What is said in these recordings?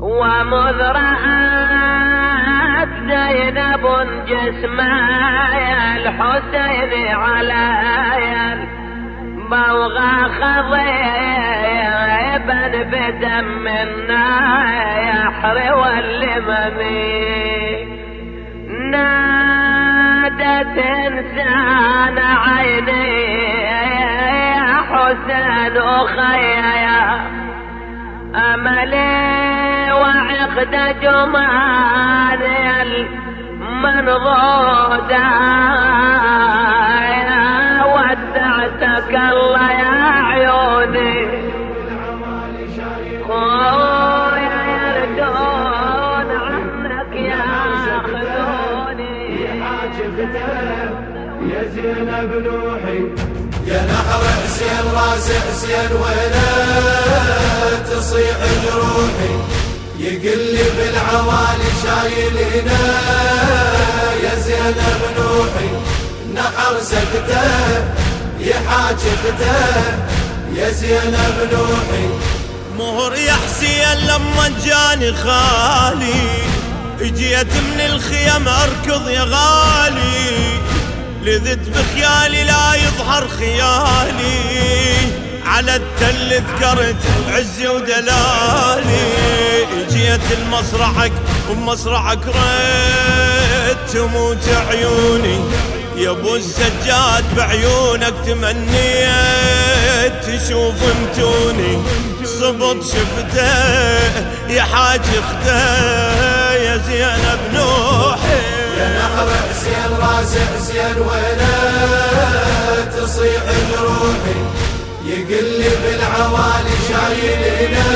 ومذ رأت زينب جسمايا الحسين على بوغى خضيبا بدم النايحر واللممي. نادت إنسان عيني يا حسين أخي يا أملي. وعقد جمالي المنضوده ودعتك الله يا عيوني. خويا يردون عنك يا خلوني يا زينب نوحي يا نحر حسين راس حسين وينه تصيح جروحي. يقل لي بالعوالي شايلينا يا زينب نوحي نحر سكته يحاجبته يا زينب نوحي. مهر يا حسين لما جاني خالي اجيت من الخيم أركض يا غالي. لذت بخيالي لا يظهر خيالي. على التل ذكرت عزي ودلالي. جيت المصرعك ومصرعك ريت تموت عيوني. يا أبو السجاد بعيونك تمنيت تشوف متوني. صبت شفته يا حاج اخته يا زينب نوحي. يا نحر حسين راس حسين وينه تصيح جروحي يقل لي بالعوالي شايلينا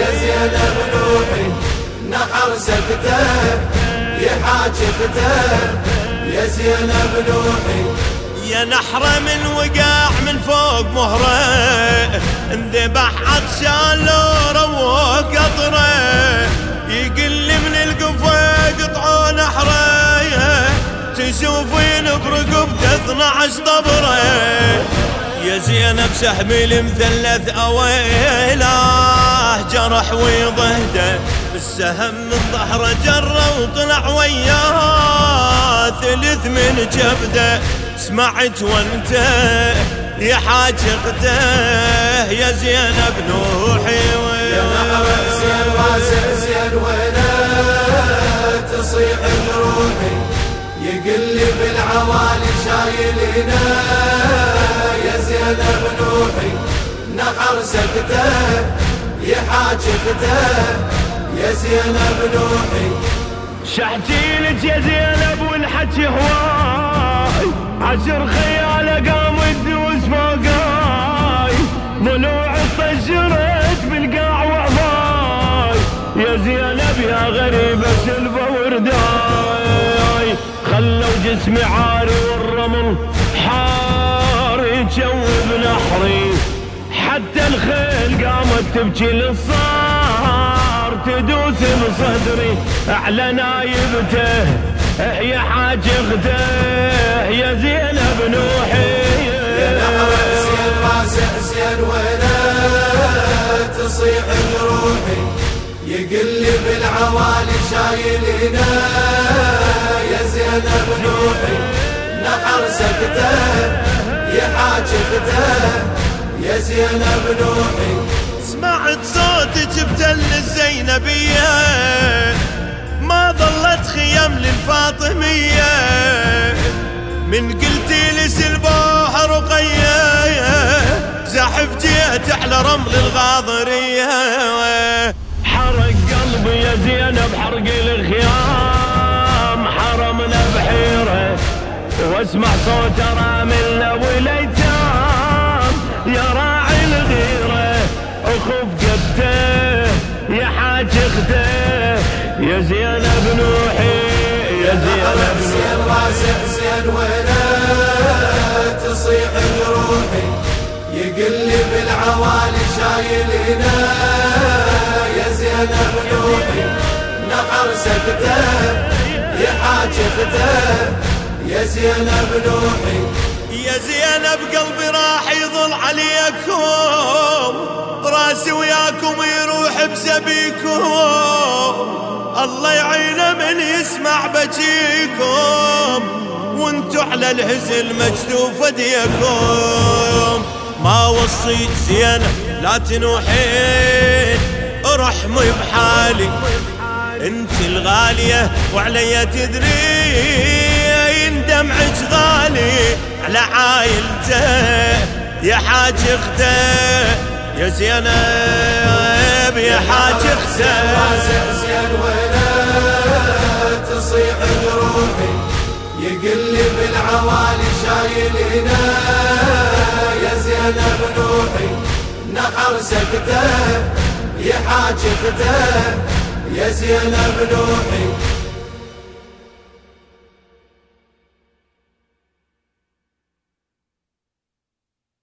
يا زينب نوحي نحر سكته يحاجبته يا زينب نوحي. يا نحرة من وقع من فوق مهره انذبح عطشان لو روق قطره. يقل من القفا قطعوا نحره تشوفين برقبته 12 طبره. يا زينب سحبي المثلث أويله جرح ويضهده. السهم من ظهره جره وطلع وياه ثلث من جبده. سمعت وانت يا حاج اخته يا زينب نوحي يا نحر حسين راس حسين وينه تصيح جروحي يقل لي بالعوالي شايلينا يا زينب نوحي نحر سكته يحاجبته يا زينب نوحي شحتي لك يا زينب والحكي هواي عشر خياله قام الدوس فوقاي. ضلوع طجرت بالقاع وعضاي يا زينب يا غريبة سلفة ورداي. خلوا جسمي عاري والرمل حار نحري حتى الخيل قامت تبكي للصار تدوس بصدري أعلى نايبته يا حاج اخته يا زينب نوحي. يا نحر حسين راس حسين وينه؟ تصيح جروحي يقل لي بالعوالي شايلينا يا زينب نوحي نحر سكته يحاجبته يا زينب نوحي. سمعت صوتك بتل الزينبية. ما ظلت خيم للفاطمية. من قلتي لي سلبوها رقية. زحف جيت على رمل الغاضرية. حرق قلبي يا زينب حرق الخيام. حرمنا بحيرة واسمع صوت رامل والايتام يا زينب نوحي يا زينب حسين راس حسين وينه؟ تصيح جروحي يقل لي بالعوالي شايلينا يا زينب نوحي نحر سكته يحاجبته يا زينب نوحي يا زينب قلبي راح يظل عليكم راسي وياكم يروح بزين تبيكم الله يعينه من يسمع بجيكم وانتو على الهزل مجدوف ديكم ما وصيت زينة لا تنوحين ارحمي بحالي. انت الغالية وعلي تدرين دمعك غالي على عايلته يا حاج اخته يا زينب يا حاج اخته. يقل لي بالعوالي شايلنا يا زينب نوحي نحر سكته يا حاج اخته يا زينب نوحي